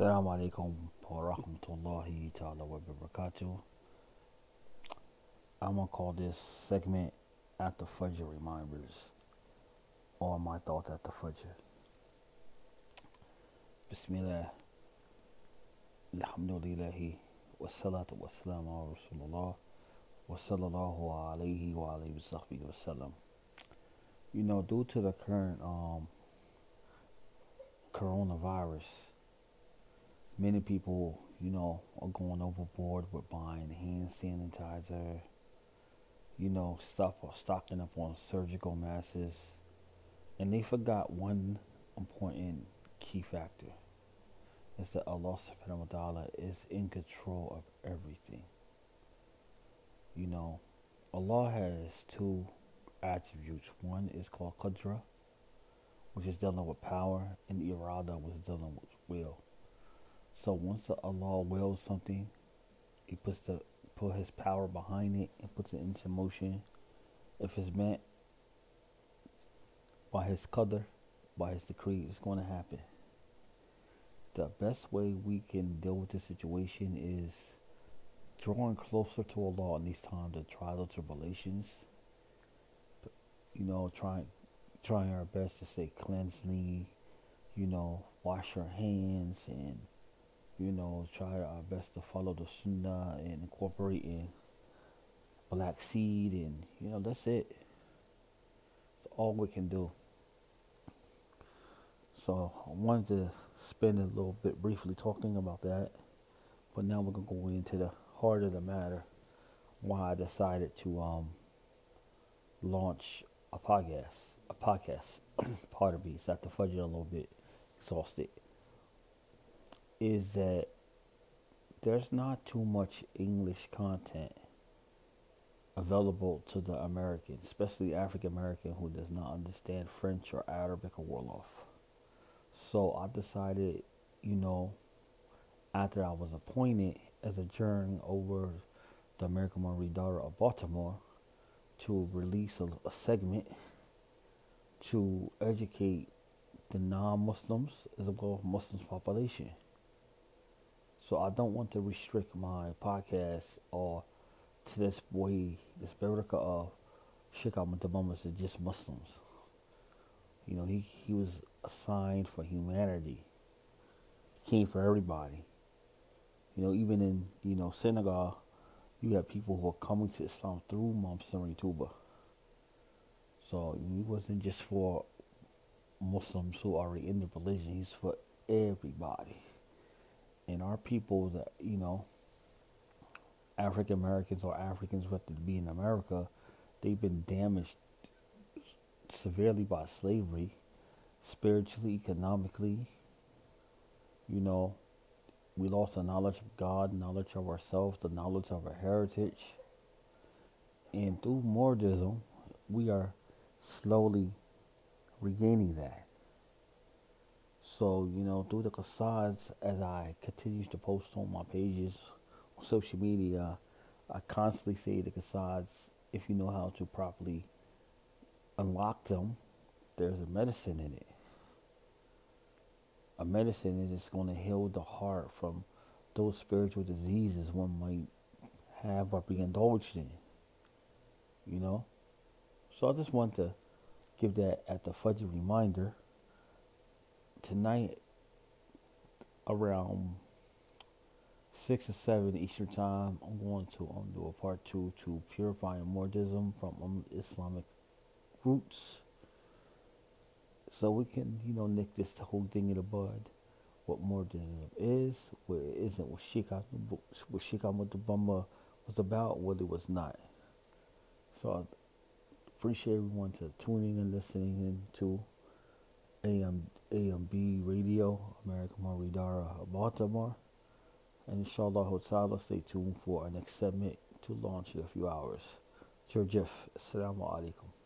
Alaikum wa rahmatullahi ta'ala wa barakatuh. I'm gonna call this segment at the Fajr Reminders or my thoughts at the Fajr. Bismillah. Alhamdulillahi wa salatu wa salam ala Rasulullah wa sallallahu alayhi wa alayhi wa sallam. You know, due to the current um, coronavirus, many people, you know, are going overboard with buying hand sanitizer, you know, stuff or stocking up on surgical masks, and they forgot one important key factor is that Allah subhanahu wa ta'ala is in control of everything. You know, Allah has two attributes. One is called Qadra, which is dealing with power, and Irada was dealing with will. So once Allah wills something, He puts the put His power behind it and puts it into motion. If it's meant by His qadr, by His decree, it's going to happen. The best way we can deal with this situation is drawing closer to Allah in these times of trials and tribulations. You know, trying trying our best to stay cleansing, you know, wash our hands and you know, try our best to follow the sunnah and incorporate in black seed and you know that's it. It's all we can do. So I wanted to spend a little bit briefly talking about that, but now we're gonna go into the heart of the matter. Why I decided to um, launch a podcast, a podcast. Part of me, so I have to fudge it a little bit, exhausted is that there's not too much English content available to the American, especially African American who does not understand French or Arabic or Wolof. So I decided, you know, after I was appointed as a juror over the American Marine Daughter of Baltimore to release a, a segment to educate the non-Muslims as well as Muslims population. So I don't want to restrict my podcast or to this way, this Baraka of Sheikh Ahmad to just Muslims. You know, he, he was assigned for humanity. Came for everybody. You know, even in, you know, Senegal, you have people who are coming to Islam through Mamsari Touba. So he wasn't just for Muslims who are in the religion, he's for everybody and our people that you know African Americans or Africans who have to be in America, they've been damaged severely by slavery, spiritually, economically. You know, we lost the knowledge of God, knowledge of ourselves, the knowledge of our heritage. And through Mouridism, we are slowly regaining that. So, you know, through the qasaids, as I continue to post on my pages, on social media, I constantly say the qasaids, if you know how to properly unlock them, there's a medicine in it. A medicine is just going to heal the heart from those spiritual diseases one might have or be indulged in. You know? So I just want to give that at the Fajr reminder tonight around six or seven Eastern time, I'm going to um, do a part two to purifying Mouridism from um, Islamic roots, so we can you know nick this whole thing in the bud. What Mouridism is, what it isn't, what Sheikh what Sheikh Ahmad Bamba was about, what it was not. So I appreciate everyone to tuning and listening in to AM AMB Radio, American Maridara, uh, Baltimore. And inshallah ta'ala, stay tuned for our next segment to launch in a few hours. Sir Jeff, Assalamu alaikum.